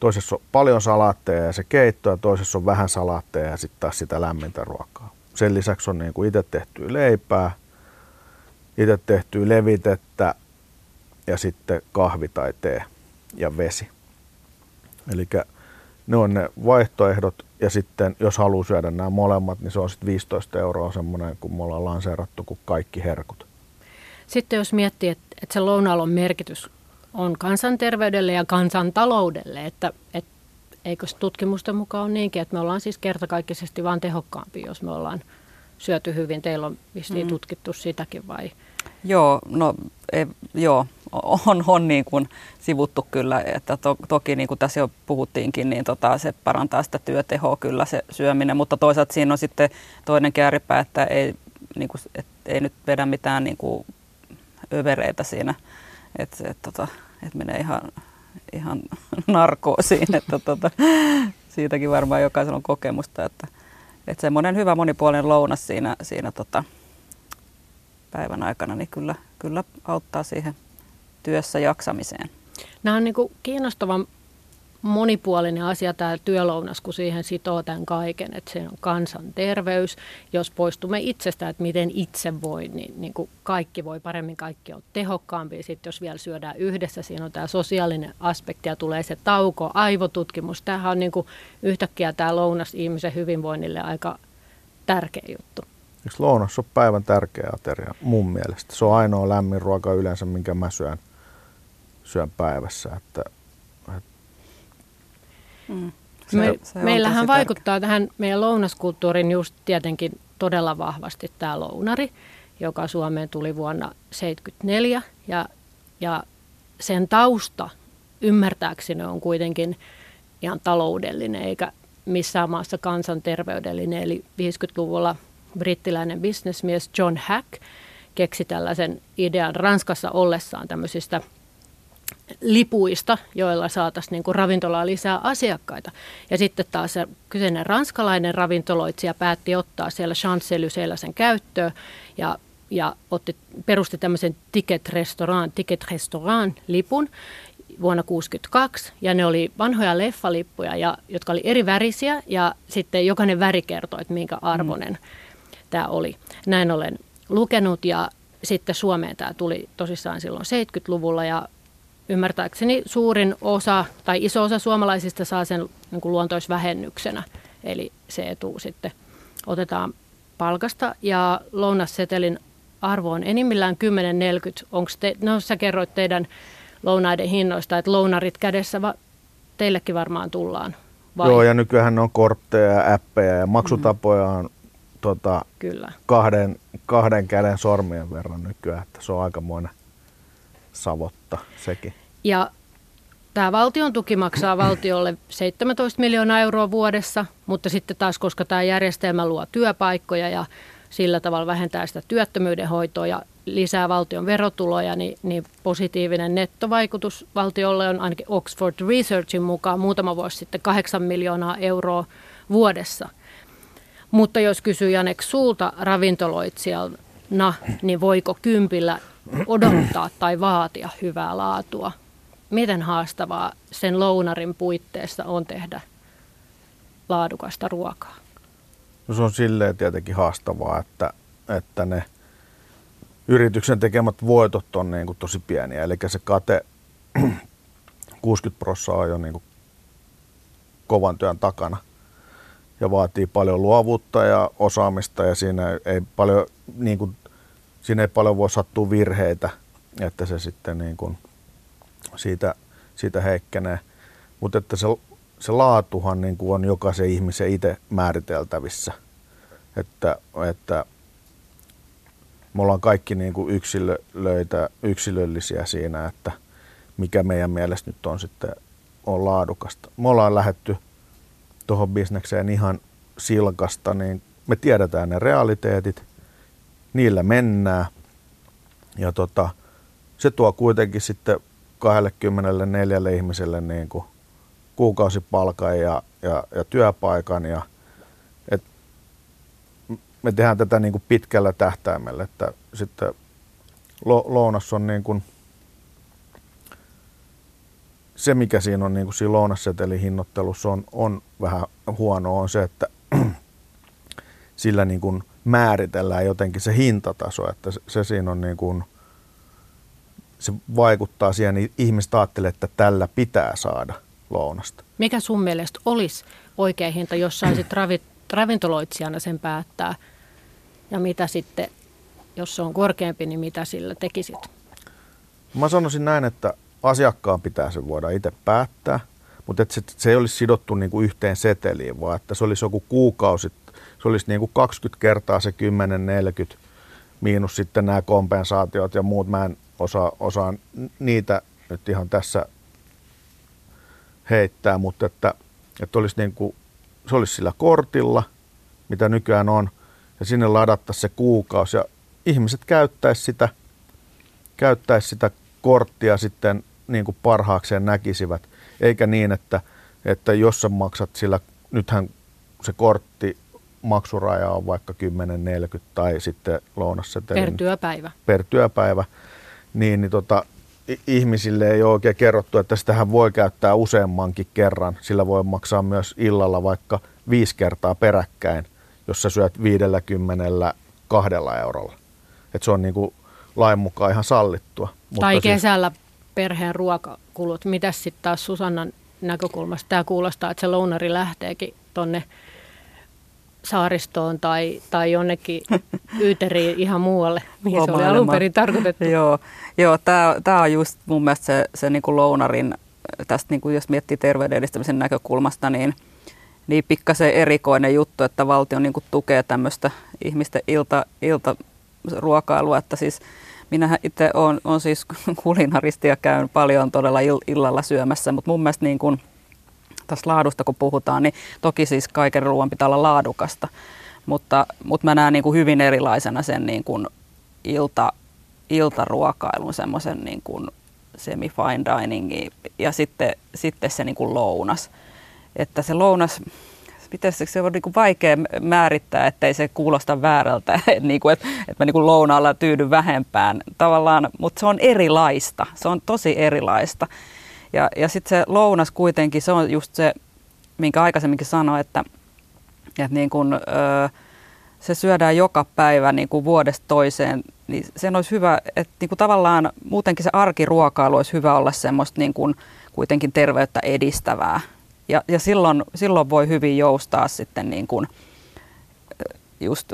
S2: toisessa on paljon salaatteja ja se keitto ja toisessa on vähän salaatteja ja sitten taas sitä lämmintä ruokaa. Sen lisäksi on niin kuin itse tehtyä leipää, itse tehtyä levitettä ja sitten kahvi tai tee ja vesi. Eli ne on ne vaihtoehdot ja sitten jos haluaa syödä nämä molemmat, niin se on sitten 15 euroa semmoinen, kun me ollaan lanseerattu kuin kaikki herkut.
S1: Sitten jos miettii, että, että se lounaallon merkitys on kansanterveydelle ja kansantaloudelle, että, että eikö tutkimusten mukaan ole niinkin, että me ollaan siis kertakaikkisesti vaan tehokkaampi, jos me ollaan syöty hyvin. Teillä on vissiin mm. tutkittu sitäkin vai?
S3: Joo, no ei, joo, on, on niin kuin sivuttu kyllä, että to, toki niin kuin tässä jo puhuttiinkin, niin tota, se parantaa sitä työtehoa kyllä se syöminen, mutta toisaalta siinä on sitten toinen kääripää, että ei, niin kuin, et, ei nyt vedä mitään niin kuin övereitä siinä, että et, tota, et menee ihan, ihan narkoosiin, että tota, siitäkin varmaan jokaisella on kokemusta, että, että semmoinen hyvä monipuolinen lounas siinä, siinä tota, päivän aikana, niin kyllä, kyllä auttaa siihen työssä jaksamiseen.
S1: Nämä on niin kuin kiinnostavan monipuolinen asia tämä työlounas, kun siihen sitoo tämän kaiken, että se on kansanterveys. Jos poistumme itsestä, että miten itse voi, niin, niin kuin kaikki voi paremmin, kaikki on tehokkaampi. Sitten jos vielä syödään yhdessä, siinä on tämä sosiaalinen aspekti ja tulee se tauko, aivotutkimus. Tämähän on niin kuin yhtäkkiä tämä lounas ihmisen hyvinvoinnille aika tärkeä juttu.
S2: Eikö lounas ole päivän tärkeä ateria mun mielestä? Se on ainoa lämmin ruoka yleensä, minkä mä syön, syön päivässä. Että, että...
S1: Mm. Se, Me, se meillähän vaikuttaa tärkeä. tähän meidän lounaskulttuurin just tietenkin todella vahvasti tämä lounari, joka Suomeen tuli vuonna 1974 ja, ja sen tausta ymmärtääkseni on kuitenkin ihan taloudellinen eikä missään maassa kansanterveydellinen. Eli 50-luvulla brittiläinen bisnesmies John Hack keksi tällaisen idean Ranskassa ollessaan tämmöisistä lipuista, joilla saataisiin niin kuin ravintolaa lisää asiakkaita. Ja sitten taas se kyseinen ranskalainen ravintoloitsija päätti ottaa siellä champs sen käyttöön ja, ja otti, perusti tämmöisen ticket restaurant, ticket restaurant lipun vuonna 1962 ja ne oli vanhoja leffalippuja, ja, jotka oli eri värisiä ja sitten jokainen väri kertoi, että minkä arvoinen mm tämä oli. Näin olen lukenut ja sitten Suomeen tämä tuli tosissaan silloin 70-luvulla ja ymmärtääkseni suurin osa tai iso osa suomalaisista saa sen niin kuin luontoisvähennyksenä. Eli se etu sitten otetaan palkasta ja lounassetelin arvo on enimmillään 10,40. Onko te, no sä kerroit teidän lounaiden hinnoista, että lounarit kädessä va, teillekin varmaan tullaan.
S2: Vai? Joo, ja nykyään on kortteja ja appeja ja maksutapoja on tota,
S1: Kyllä.
S2: kahden, kahden käden sormien verran nykyään, että se on aikamoinen savotta sekin.
S1: Ja tämä valtion tuki maksaa valtiolle 17 miljoonaa euroa vuodessa, mutta sitten taas, koska tämä järjestelmä luo työpaikkoja ja sillä tavalla vähentää sitä työttömyyden hoitoa ja lisää valtion verotuloja, niin, niin positiivinen nettovaikutus valtiolle on ainakin Oxford Researchin mukaan muutama vuosi sitten 8 miljoonaa euroa vuodessa. Mutta jos kysyy Janek sulta ravintoloitsijana, niin voiko kympillä odottaa tai vaatia hyvää laatua? Miten haastavaa sen lounarin puitteissa on tehdä laadukasta ruokaa?
S2: No se on silleen tietenkin haastavaa, että, että ne yrityksen tekemät voitot on niin kuin tosi pieniä. Eli se kate 60 prosenttia on jo niin kuin kovan työn takana ja vaatii paljon luovuutta ja osaamista ja siinä ei paljon, niin kuin, siinä ei paljon voi sattua virheitä, että se sitten niin kuin siitä, siitä heikkenee. Mutta että se, se laatuhan niin kuin on jokaisen ihmisen itse määriteltävissä. Että, että me ollaan kaikki niin kuin yksilöitä, yksilöllisiä siinä, että mikä meidän mielestä nyt on sitten on laadukasta. Me ollaan lähetty tuohon bisnekseen ihan silkasta, niin me tiedetään ne realiteetit, niillä mennään. Ja tota, se tuo kuitenkin sitten 24 ihmiselle niin kuin kuukausipalkan ja, ja, ja työpaikan. Ja, et me tehdään tätä niin kuin pitkällä tähtäimellä, että sitten lounas on niin kuin, se, mikä siinä on niin kuin siinä lounassetelin hinnoittelussa on, on vähän huono, on se, että sillä niin kuin määritellään jotenkin se hintataso, että se, se siinä on niin kuin, se vaikuttaa siihen, niin ihmiset ajattelee, että tällä pitää saada lounasta.
S1: Mikä sun mielestä olisi oikea hinta, jos saisit ravi, ravintoloitsijana sen päättää? Ja mitä sitten, jos se on korkeampi, niin mitä sillä tekisit?
S2: Mä sanoisin näin, että asiakkaan pitää se voida itse päättää, mutta että se, se ei olisi sidottu niin kuin yhteen seteliin, vaan että se olisi joku kuukausi, se olisi niin kuin 20 kertaa se 10-40 miinus sitten nämä kompensaatiot ja muut. Mä en osaa, osaa niitä nyt ihan tässä heittää, mutta että, että olisi niin kuin, se olisi sillä kortilla, mitä nykyään on, ja sinne ladattaisiin se kuukausi, ja ihmiset käyttäisi sitä, käyttäisi sitä korttia sitten niin kuin parhaakseen näkisivät, eikä niin, että, että jos sä maksat sillä, nythän se kortti maksuraja on vaikka 10-40 tai sitten lounasseteli.
S1: Per työpäivä.
S2: Per työpäivä. Niin, niin tota, ihmisille ei ole oikein kerrottu, että sitähän voi käyttää useammankin kerran. Sillä voi maksaa myös illalla vaikka viisi kertaa peräkkäin, jos sä syöt 50 kahdella eurolla. Et se on niin kuin lain mukaan ihan sallittua.
S1: Tai Mutta kesällä siis... perheen ruokakulut. Mitäs sitten taas Susannan näkökulmasta? Tämä kuulostaa, että se lounari lähteekin tonne saaristoon tai, tai jonnekin yyteriin ihan muualle, mihin se oli alun perin tarkoitettu.
S3: Joo, joo tämä on just mun mielestä se, se niinku lounarin, tästä niinku jos miettii terveyden edistämisen näkökulmasta, niin, niin pikkasen erikoinen juttu, että valtio niinku tukee tämmöistä ihmisten ilta, iltaruokailua, että siis Minähän itse olen, on siis kulinaristi ja käyn paljon todella illalla syömässä, mutta mun mielestä niin kuin, tästä laadusta kun puhutaan, niin toki siis kaiken ruoan pitää olla laadukasta, mutta, mutta mä näen niin kuin hyvin erilaisena sen niin kuin ilta, iltaruokailun, semmoisen niin kuin semi-fine dining ja sitten, sitten se niin kuin lounas. Että se lounas, miten se, se on niin kuin vaikea määrittää, ettei se kuulosta väärältä, niin kuin, että, että mä niin kuin lounaalla tyydyn vähempään tavallaan, mutta se on erilaista, se on tosi erilaista. Ja, ja sitten se lounas kuitenkin, se on just se, minkä aikaisemminkin sanoin, että, että niin kun, ö, se syödään joka päivä niin kuin vuodesta toiseen, niin sen olisi hyvä, että niin kuin tavallaan muutenkin se arkiruokailu olisi hyvä olla semmoista niin kuin kuitenkin terveyttä edistävää. Ja, ja silloin, silloin voi hyvin joustaa sitten niin kuin just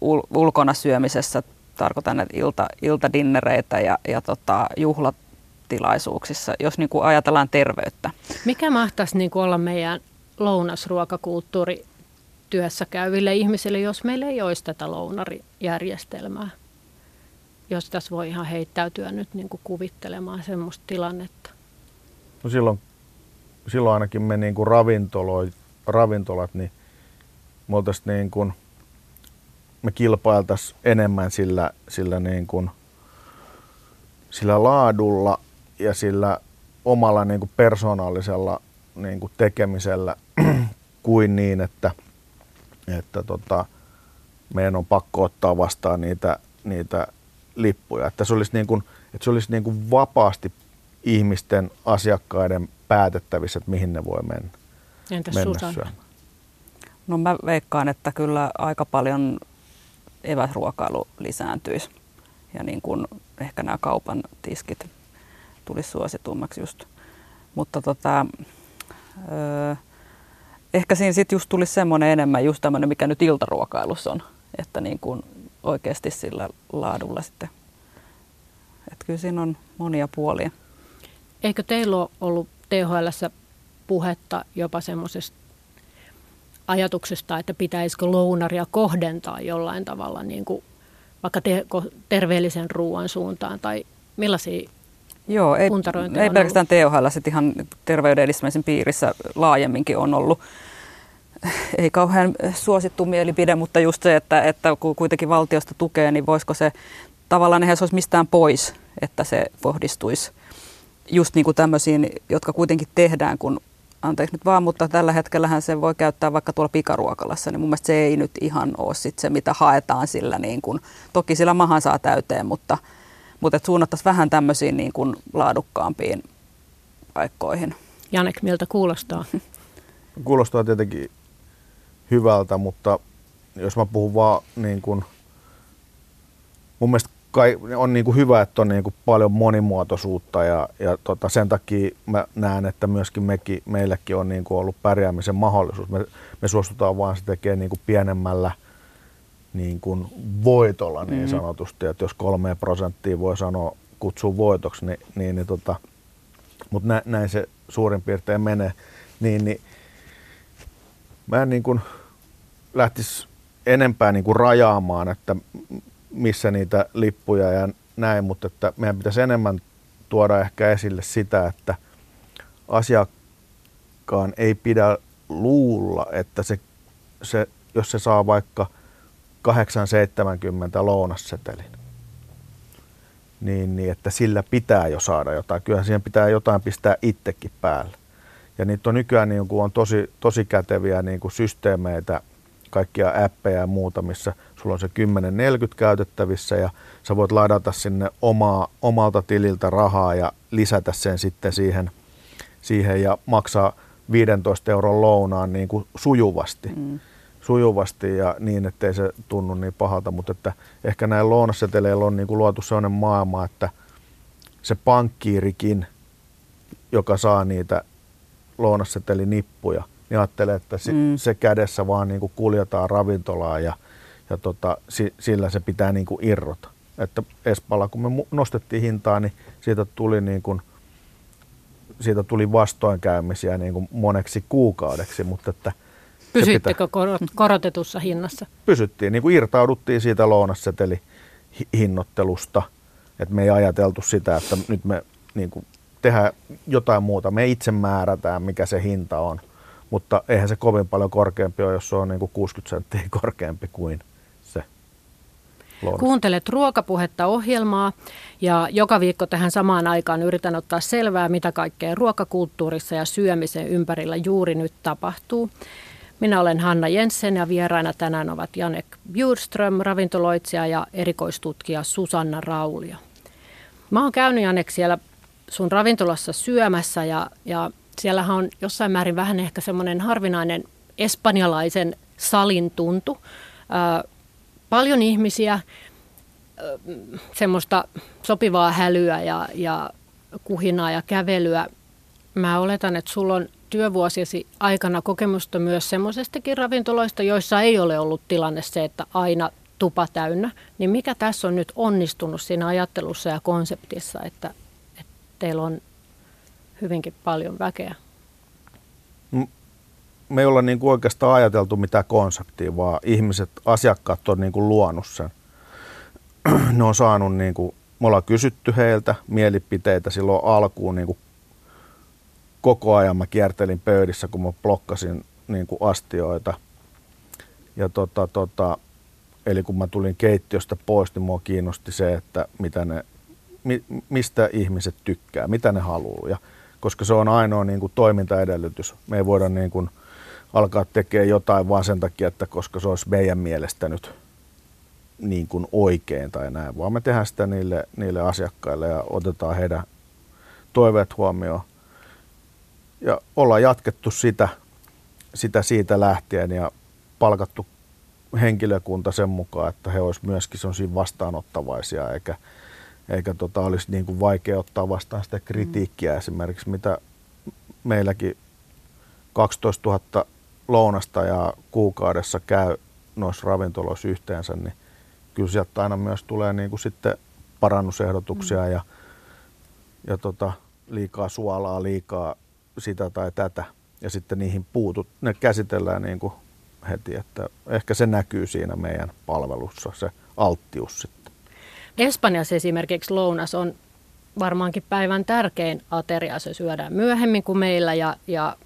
S3: ul, ulkona syömisessä, tarkoitan että ilta, iltadinnereitä ja, ja tota, juhlat, tilaisuuksissa, jos niin kuin ajatellaan terveyttä.
S1: Mikä mahtaisi niin kuin olla meidän lounasruokakulttuuri työssä käyville ihmisille, jos meillä ei olisi tätä lounarijärjestelmää. Jos tässä voi ihan heittäytyä nyt niin kuin kuvittelemaan semmoista tilannetta.
S2: No silloin, silloin ainakin me niin kuin ravintolat, niin me niin kuin, me kilpailtaisiin enemmän sillä, sillä, niin kuin, sillä laadulla ja sillä omalla niin kuin persoonallisella niin kuin tekemisellä kuin niin, että, että tota, meidän on pakko ottaa vastaan niitä, niitä lippuja. Että se olisi, niin kuin, että se olisi niin kuin vapaasti ihmisten, asiakkaiden päätettävissä, että mihin ne voi mennä.
S1: Entäs mennä Susanna?
S3: No mä veikkaan, että kyllä aika paljon eväsruokailu lisääntyisi. Ja niin kuin ehkä nämä kaupan tiskit tulisi suositummaksi just. Mutta tota, öö, ehkä siinä sitten just tulisi semmoinen enemmän just tämmöinen, mikä nyt iltaruokailussa on. Että niin kuin oikeasti sillä laadulla sitten. Että kyllä siinä on monia puolia.
S1: Eikö teillä ole ollut THL puhetta jopa semmoisesta ajatuksesta, että pitäisikö lounaria kohdentaa jollain tavalla niin kuin vaikka te, terveellisen ruoan suuntaan tai millaisia
S3: Joo, ei, ei pelkästään THL, sitten ihan terveyden edistämisen piirissä laajemminkin on ollut. Ei kauhean suosittu mielipide, mutta just se, että, että kun kuitenkin valtiosta tukee, niin voisiko se tavallaan eihän se olisi mistään pois, että se pohdistuisi just niin kuin tämmöisiin, jotka kuitenkin tehdään, kun anteeksi nyt vaan, mutta tällä hetkellähän se voi käyttää vaikka tuolla pikaruokalassa, niin mun mielestä se ei nyt ihan ole sit se, mitä haetaan sillä, niin kuin, toki sillä mahan saa täyteen, mutta, mutta suunnattaisiin vähän tämmöisiin niin kuin laadukkaampiin paikkoihin.
S1: Janek, miltä kuulostaa?
S2: Kuulostaa tietenkin hyvältä, mutta jos mä puhun vaan niin kuin, mun mielestä kai, on niin kuin hyvä, että on niin kuin paljon monimuotoisuutta ja, ja tota, sen takia mä näen, että myöskin mekin, meillekin on niin kuin ollut pärjäämisen mahdollisuus. Me, me suostutaan vaan se tekee niin kuin pienemmällä niin kuin voitolla niin mm-hmm. sanotusti, että jos kolme prosenttia voi sanoa kutsua voitoksi, niin, niin, niin tota, mutta nä, näin se suurin piirtein menee, niin, niin mä en niin kuin lähtisi enempää niin kuin rajaamaan, että missä niitä lippuja ja näin, mutta että meidän pitäisi enemmän tuoda ehkä esille sitä, että asiakkaan ei pidä luulla, että se, se, jos se saa vaikka 870 lounassetelin, niin, niin että sillä pitää jo saada jotain. Kyllähän siihen pitää jotain pistää itsekin päälle. Ja niitä on nykyään niin kuin on tosi, tosi käteviä niin kuin systeemeitä, kaikkia appeja ja muuta, missä sulla on se 1040 käytettävissä ja sä voit ladata sinne omaa, omalta tililtä rahaa ja lisätä sen sitten siihen, siihen ja maksaa 15 euron lounaan niin kuin sujuvasti. Mm. Sujuvasti ja niin, ettei se tunnu niin pahalta, mutta että ehkä näin lounasseteleillä on niin kuin luotu sellainen maailma, että se pankkiirikin, joka saa niitä lounassetelinippuja, niin ajattelee, että mm. se kädessä vaan niin kuin kuljetaan ravintolaan ja ja tota, sillä se pitää niin kuin irrota. Että Espalla, kun me nostettiin hintaa, niin siitä tuli, niin kuin, siitä tuli vastoinkäymisiä niin kuin moneksi kuukaudeksi, mutta että
S1: Pysyttekö pitää... korotetussa hinnassa?
S2: Pysyttiin, niin kuin irtauduttiin siitä lounasseteli hinnoittelusta, että me ei ajateltu sitä, että nyt me niin kuin tehdään jotain muuta. Me itse määrätään, mikä se hinta on, mutta eihän se kovin paljon korkeampi ole, jos se on niin kuin 60 senttiä korkeampi kuin
S1: Lounas. Kuuntelet ruokapuhetta ohjelmaa ja joka viikko tähän samaan aikaan yritän ottaa selvää, mitä kaikkea ruokakulttuurissa ja syömisen ympärillä juuri nyt tapahtuu. Minä olen Hanna Jensen ja vieraina tänään ovat Janek Bjurström, ravintoloitsija ja erikoistutkija Susanna Raulia. Mä oon käynyt Janek siellä sun ravintolassa syömässä ja, ja siellähän on jossain määrin vähän ehkä semmoinen harvinainen espanjalaisen salin tuntu paljon ihmisiä, semmoista sopivaa hälyä ja, ja kuhinaa ja kävelyä. Mä oletan, että sulla on työvuosiesi aikana kokemusta myös semmoisestakin ravintoloista, joissa ei ole ollut tilanne se, että aina tupa täynnä. Niin mikä tässä on nyt onnistunut siinä ajattelussa ja konseptissa, että, että teillä on hyvinkin paljon väkeä?
S2: me ei olla niin kuin oikeastaan ajateltu mitään konseptia, vaan ihmiset, asiakkaat on niin kuin luonut sen. ne on saanut, niin kuin, me ollaan kysytty heiltä mielipiteitä silloin alkuun niin kuin koko ajan mä kiertelin pöydissä, kun mä blokkasin niin kuin astioita. Ja tota, tota, eli kun mä tulin keittiöstä pois, niin mua kiinnosti se, että mitä ne, mi, mistä ihmiset tykkää, mitä ne haluaa. Ja, koska se on ainoa niin kuin, toimintaedellytys. Me ei voida niin kuin, alkaa tekemään jotain vaan sen takia, että koska se olisi meidän mielestä nyt niin kuin oikein tai näin, vaan me tehdään sitä niille, niille asiakkaille ja otetaan heidän toiveet huomioon. Ja ollaan jatkettu sitä, sitä siitä lähtien ja palkattu henkilökunta sen mukaan, että he olisivat myöskin sellaisia vastaanottavaisia, eikä, eikä tota, olisi niin kuin vaikea ottaa vastaan sitä kritiikkiä mm. esimerkiksi, mitä meilläkin 12 000 lounasta ja kuukaudessa käy noissa ravintoloissa yhteensä, niin kyllä sieltä aina myös tulee niin kuin sitten parannusehdotuksia mm. ja, ja tota, liikaa suolaa, liikaa sitä tai tätä. Ja sitten niihin puutut, ne käsitellään niin kuin heti, että ehkä se näkyy siinä meidän palvelussa, se alttius sitten.
S1: Espanjassa esimerkiksi lounas on varmaankin päivän tärkein ateria. Se syödään myöhemmin kuin meillä ja, ja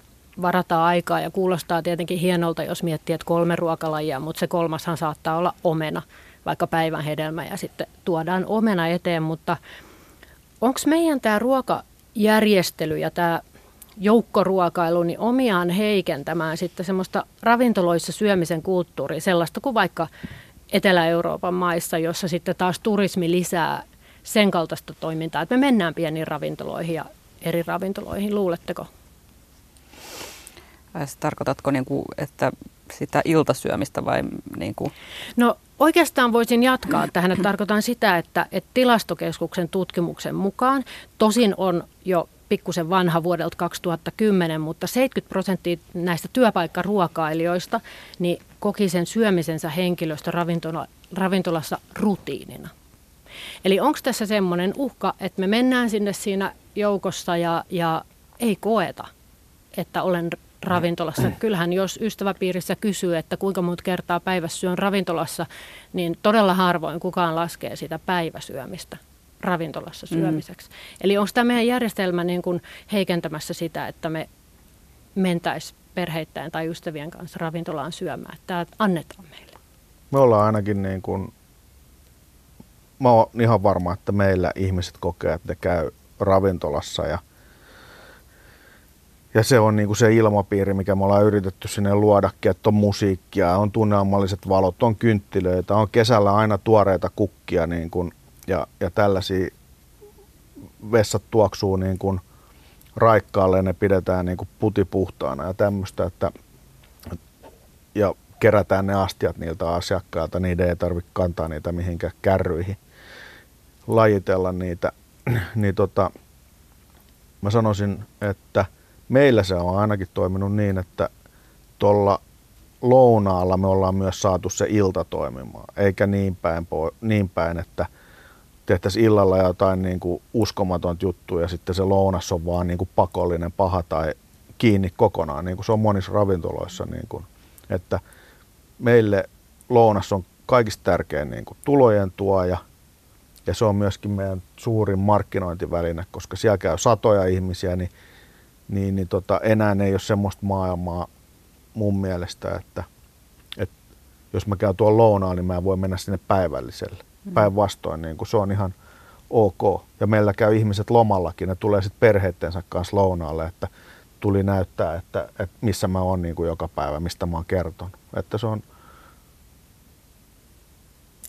S1: varataan aikaa ja kuulostaa tietenkin hienolta, jos miettii, että kolme ruokalajia, mutta se kolmashan saattaa olla omena, vaikka päivän hedelmä ja sitten tuodaan omena eteen, mutta onko meidän tämä ruokajärjestely ja tämä joukkoruokailu niin omiaan heikentämään sitten semmoista ravintoloissa syömisen kulttuuria, sellaista kuin vaikka Etelä-Euroopan maissa, jossa sitten taas turismi lisää sen kaltaista toimintaa, että me mennään pieniin ravintoloihin ja eri ravintoloihin, luuletteko?
S3: Tarkoitatko, niin kuin, että sitä iltasyömistä vai? Niin kuin?
S1: No oikeastaan voisin jatkaa tähän, että tarkoitan sitä, että, että tilastokeskuksen tutkimuksen mukaan, tosin on jo pikkusen vanha vuodelta 2010, mutta 70 prosenttia näistä työpaikkaruokailijoista niin koki sen syömisensä henkilöstö ravintola, ravintolassa rutiinina. Eli onko tässä semmoinen uhka, että me mennään sinne siinä joukossa ja, ja ei koeta, että olen ravintolassa. Kyllähän jos ystäväpiirissä kysyy, että kuinka monta kertaa päivässä syön ravintolassa, niin todella harvoin kukaan laskee sitä päiväsyömistä ravintolassa mm. syömiseksi. Mm. Eli onko tämä meidän järjestelmä niin kuin heikentämässä sitä, että me mentäisiin perheittäin tai ystävien kanssa ravintolaan syömään, tämä annetaan meille?
S2: Me ollaan ainakin niin kuin, mä oon ihan varma, että meillä ihmiset kokee, että ne käy ravintolassa ja ja se on niinku se ilmapiiri, mikä me ollaan yritetty sinne luodakin, että on musiikkia, on tunnelmalliset valot, on kynttilöitä, on kesällä aina tuoreita kukkia niin kuin ja, ja tällaisia vessat tuoksuu niin kuin raikkaalle, ne pidetään niin kuin putipuhtaana ja tämmöistä, että ja kerätään ne astiat niiltä asiakkailta, niiden ei tarvitse kantaa niitä mihinkään kärryihin, lajitella niitä, niin tota, mä sanoisin, että meillä se on ainakin toiminut niin, että tuolla lounaalla me ollaan myös saatu se ilta toimimaan, eikä niin päin, niin päin että – tehtäisiin illalla jotain niin kuin uskomatonta juttua ja sitten se lounas on vaan niin kuin pakollinen, paha tai kiinni kokonaan, niin kuin se on monissa ravintoloissa. Niin kuin, että meille lounas on kaikista tärkein niin kuin tulojen tuoja ja se on myöskin meidän suurin markkinointiväline, koska siellä käy satoja ihmisiä, niin, niin, niin tota, enää ei ole semmoista maailmaa mun mielestä, että, että jos mä käyn tuolla lounaan, niin mä voin mennä sinne päivälliselle. Mm. Päinvastoin niin se on ihan ok. Ja meillä käy ihmiset lomallakin, ne tulee sitten perheittensä kanssa lounaalle, että tuli näyttää, että, että missä mä oon niin kuin joka päivä, mistä mä oon kertonut. Että se on,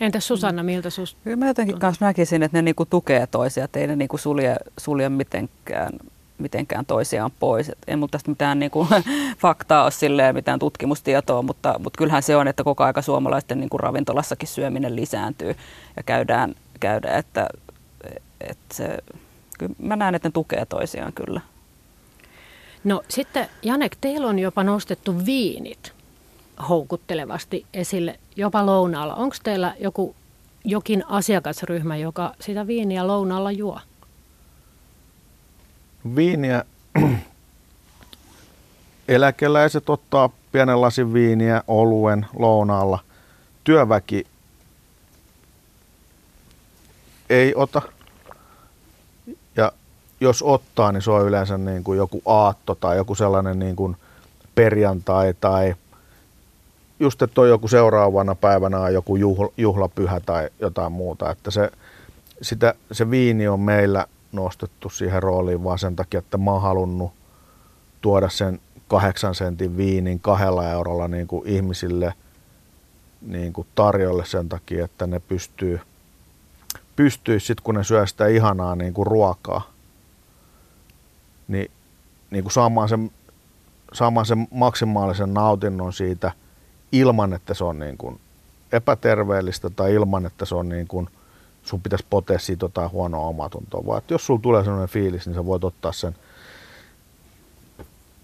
S1: Entäs Susanna, miltä sus?
S3: Kyllä mä jotenkin kanssa näkisin, että ne niinku tukee toisia, että ei ne niinku sulje, sulje mitenkään mitenkään toisiaan pois. Et ei mulla tästä mitään niin kuin, faktaa ole silleen, mitään tutkimustietoa, mutta, mutta kyllähän se on, että koko aika suomalaisten niin kuin ravintolassakin syöminen lisääntyy ja käydään, käydään että, että se, kyllä mä näen, että ne tukee toisiaan kyllä.
S1: No sitten Janek, teillä on jopa nostettu viinit houkuttelevasti esille, jopa lounaalla. Onko teillä joku, jokin asiakasryhmä, joka sitä viiniä lounaalla juo?
S2: Viiniä eläkeläiset ottaa pienen lasin viiniä, oluen, lounaalla. Työväki ei ota. Ja jos ottaa, niin se on yleensä niin kuin joku aatto tai joku sellainen niin kuin perjantai tai just, että on joku seuraavana päivänä on joku juhla, juhlapyhä tai jotain muuta. Että se, sitä, se viini on meillä nostettu siihen rooliin vaan sen takia, että mä oon halunnut tuoda sen kahdeksan sentin viinin kahdella eurolla niin kuin ihmisille niin kuin tarjolle sen takia, että ne pystyy, pystyy sitten kun ne syö sitä ihanaa niin kuin ruokaa, niin, niin kuin saamaan, sen, saamaan sen maksimaalisen nautinnon siitä ilman, että se on niin kuin epäterveellistä tai ilman, että se on niin kuin, sun pitäisi potea siitä jotain huonoa omatuntoa, vaan että jos sulla tulee sellainen fiilis, niin sä voit ottaa sen –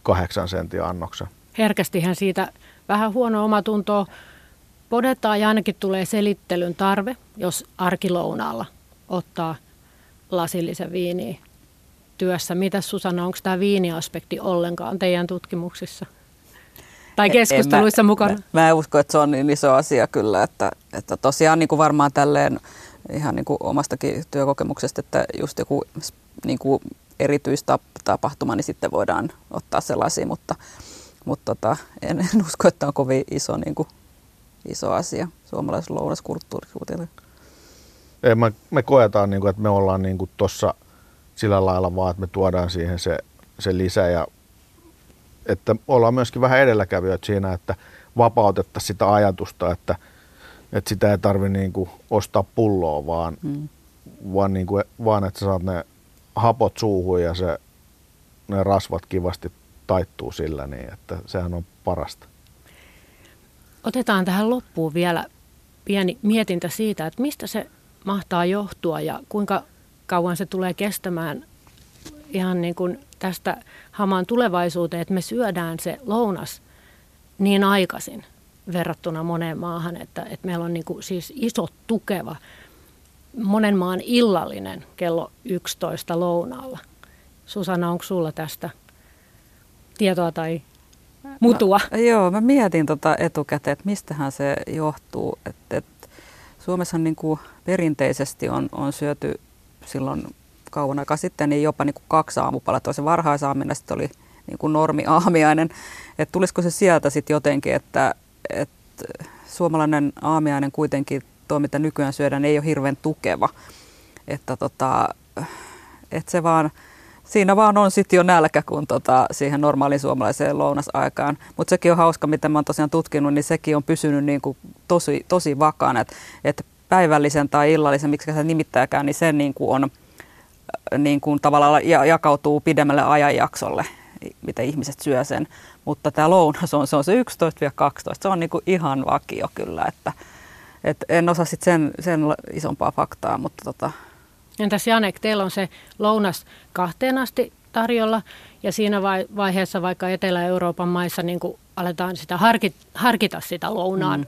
S2: kahdeksan sentin annoksen.
S1: Herkästihän siitä vähän huono omatuntoa podetaan ja ainakin tulee selittelyn tarve, jos arkilounaalla ottaa lasillisen viiniä työssä. Mitä Susanna, onko tämä viiniaspekti ollenkaan teidän tutkimuksissa? Tai keskusteluissa
S3: en, mä,
S1: mukana?
S3: Mä, mä en usko, että se on niin iso asia kyllä, että, että tosiaan niin kuin varmaan tälleen ihan niin kuin omastakin työkokemuksesta, että just joku niin kuin erityistapahtuma, niin sitten voidaan ottaa sellaisia, mutta, mutta tota, en, en usko, että on kovin iso, niin kuin, iso asia suomalaisessa lounaskulttuurissa.
S2: Ei, me, me koetaan, niin kuin, että me ollaan niin tuossa sillä lailla vaan, että me tuodaan siihen se, se lisä ja että ollaan myöskin vähän edelläkävijöitä siinä, että vapautettaisiin sitä ajatusta, että, että sitä ei tarvitse niin kuin ostaa pulloa, vaan, mm. vaan, niin kuin, vaan että sä saat ne hapot suuhun ja se, ne rasvat kivasti taittuu sillä niin, että sehän on parasta.
S1: Otetaan tähän loppuun vielä pieni mietintä siitä, että mistä se mahtaa johtua ja kuinka kauan se tulee kestämään ihan niin kuin tästä hamaan tulevaisuuteen, että me syödään se lounas niin aikaisin verrattuna moneen maahan, että, että meillä on niin kuin siis iso tukeva monen maan illallinen kello 11 lounaalla. Susanna, onko sulla tästä tietoa tai mutua?
S3: No, joo, mä mietin tota etukäteen, että mistähän se johtuu. Et, et Suomessa niin kuin perinteisesti on, on syöty silloin kauan aikaa sitten niin jopa niin kuin kaksi aamupalaa. Se varhaisaaminen sitten oli niin kuin normi-aamiainen. Että tulisiko se sieltä sitten jotenkin, että, että suomalainen aamiainen kuitenkin tuo, mitä nykyään syödään, ei ole hirveän tukeva. Että tota, että se vaan, siinä vaan on sitten jo nälkä kun tota, siihen normaaliin suomalaiseen lounasaikaan. Mutta sekin on hauska, mitä mä oon tosiaan tutkinut, niin sekin on pysynyt niin kuin tosi, tosi vakaan. Että et päivällisen tai illallisen, miksi se nimittäjäkään, niin se niin kuin on niin kuin tavallaan jakautuu pidemmälle ajanjaksolle, mitä ihmiset syö sen. Mutta tämä lounas on, se on se 11-12, se on niin kuin ihan vakio kyllä, että – et en osaa sit sen, sen isompaa faktaa, mutta tota.
S1: Entäs Janek, teillä on se lounas kahteen asti tarjolla ja siinä vaiheessa vaikka Etelä-Euroopan maissa niin aletaan sitä harkita, harkita sitä lounaan mm.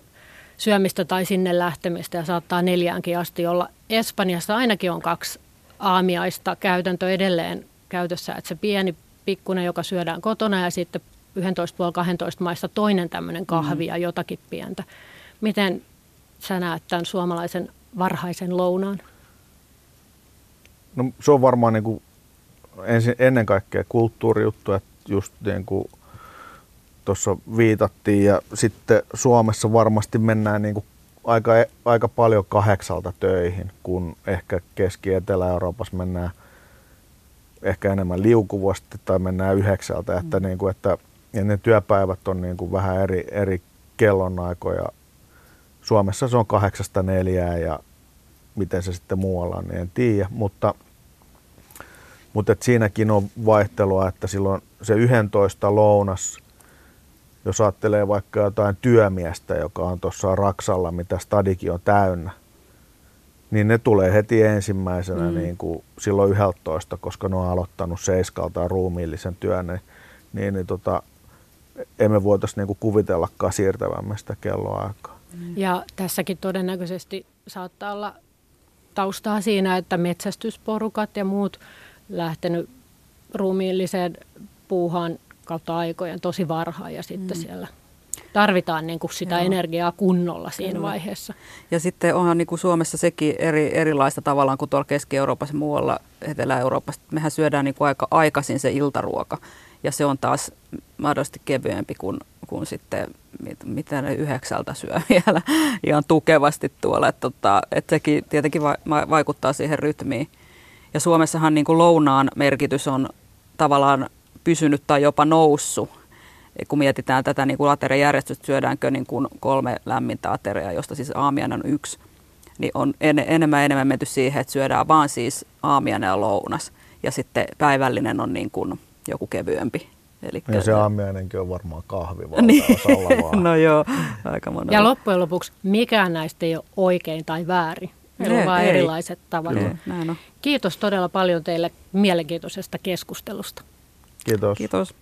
S1: syömistä tai sinne lähtemistä ja saattaa neljäänkin asti olla. Espanjassa ainakin on kaksi aamiaista käytäntö edelleen käytössä, että se pieni pikkunen, joka syödään kotona ja sitten 11,5-12 maissa toinen tämmöinen kahvi mm. ja jotakin pientä. Miten sä näet tämän suomalaisen varhaisen lounaan?
S2: No se on varmaan niin kuin ensin, ennen kaikkea kulttuurijuttu, että just niin kuin tuossa viitattiin ja sitten Suomessa varmasti mennään niin kuin aika, aika paljon kahdeksalta töihin, kun ehkä Keski-Etelä-Euroopassa mennään ehkä enemmän liukuvasti tai mennään yhdeksältä, mm. että, niin kuin, että ja ne työpäivät on niin kuin vähän eri, eri kellonaikoja Suomessa se on kahdeksasta neljää ja miten se sitten muualla on, niin en tiedä, mutta, mutta et siinäkin on vaihtelua, että silloin se 11 lounas, jos ajattelee vaikka jotain työmiestä, joka on tuossa Raksalla, mitä stadikin on täynnä, niin ne tulee heti ensimmäisenä mm. niin kuin silloin 11, koska ne on aloittanut seiskalta ruumiillisen työn, niin, niin, niin tota, emme voitaisiin niin kuvitellakaan siirtävämme sitä kelloaikaa.
S1: Ja tässäkin todennäköisesti saattaa olla taustaa siinä, että metsästysporukat ja muut lähtenyt ruumiilliseen puuhaan kautta aikojen tosi varhaan ja sitten mm. siellä tarvitaan niin kuin sitä Joo. energiaa kunnolla siinä Kyllä. vaiheessa.
S3: Ja sitten onhan niin kuin Suomessa sekin eri, erilaista tavallaan kuin tuolla Keski-Euroopassa ja muualla Etelä-Euroopassa. Mehän syödään niin kuin aika aikaisin se iltaruoka ja se on taas mahdollisesti kevyempi kuin, kuin sitten mit, mitä ne yhdeksältä syö vielä ihan tukevasti tuolla. Että, tota, että sekin tietenkin va, vaikuttaa siihen rytmiin. Ja Suomessahan niin kuin lounaan merkitys on tavallaan pysynyt tai jopa noussut kun mietitään tätä niin kuin ateriajärjestystä, syödäänkö niin kuin kolme lämmintä ateriaa, josta siis aamiainen on yksi, niin on en, enemmän enemmän menty siihen, että syödään vaan siis aamiainen ja lounas. Ja sitten päivällinen on niin kuin joku kevyempi.
S2: Eli ja se aamiainenkin on varmaan kahvi niin. vaan.
S3: no joo, aika monella.
S1: Ja loppujen lopuksi mikään näistä ei ole oikein tai väärin. Meillä on vain erilaiset tavat. Kiitos todella paljon teille mielenkiintoisesta keskustelusta.
S2: Kiitos.
S3: Kiitos.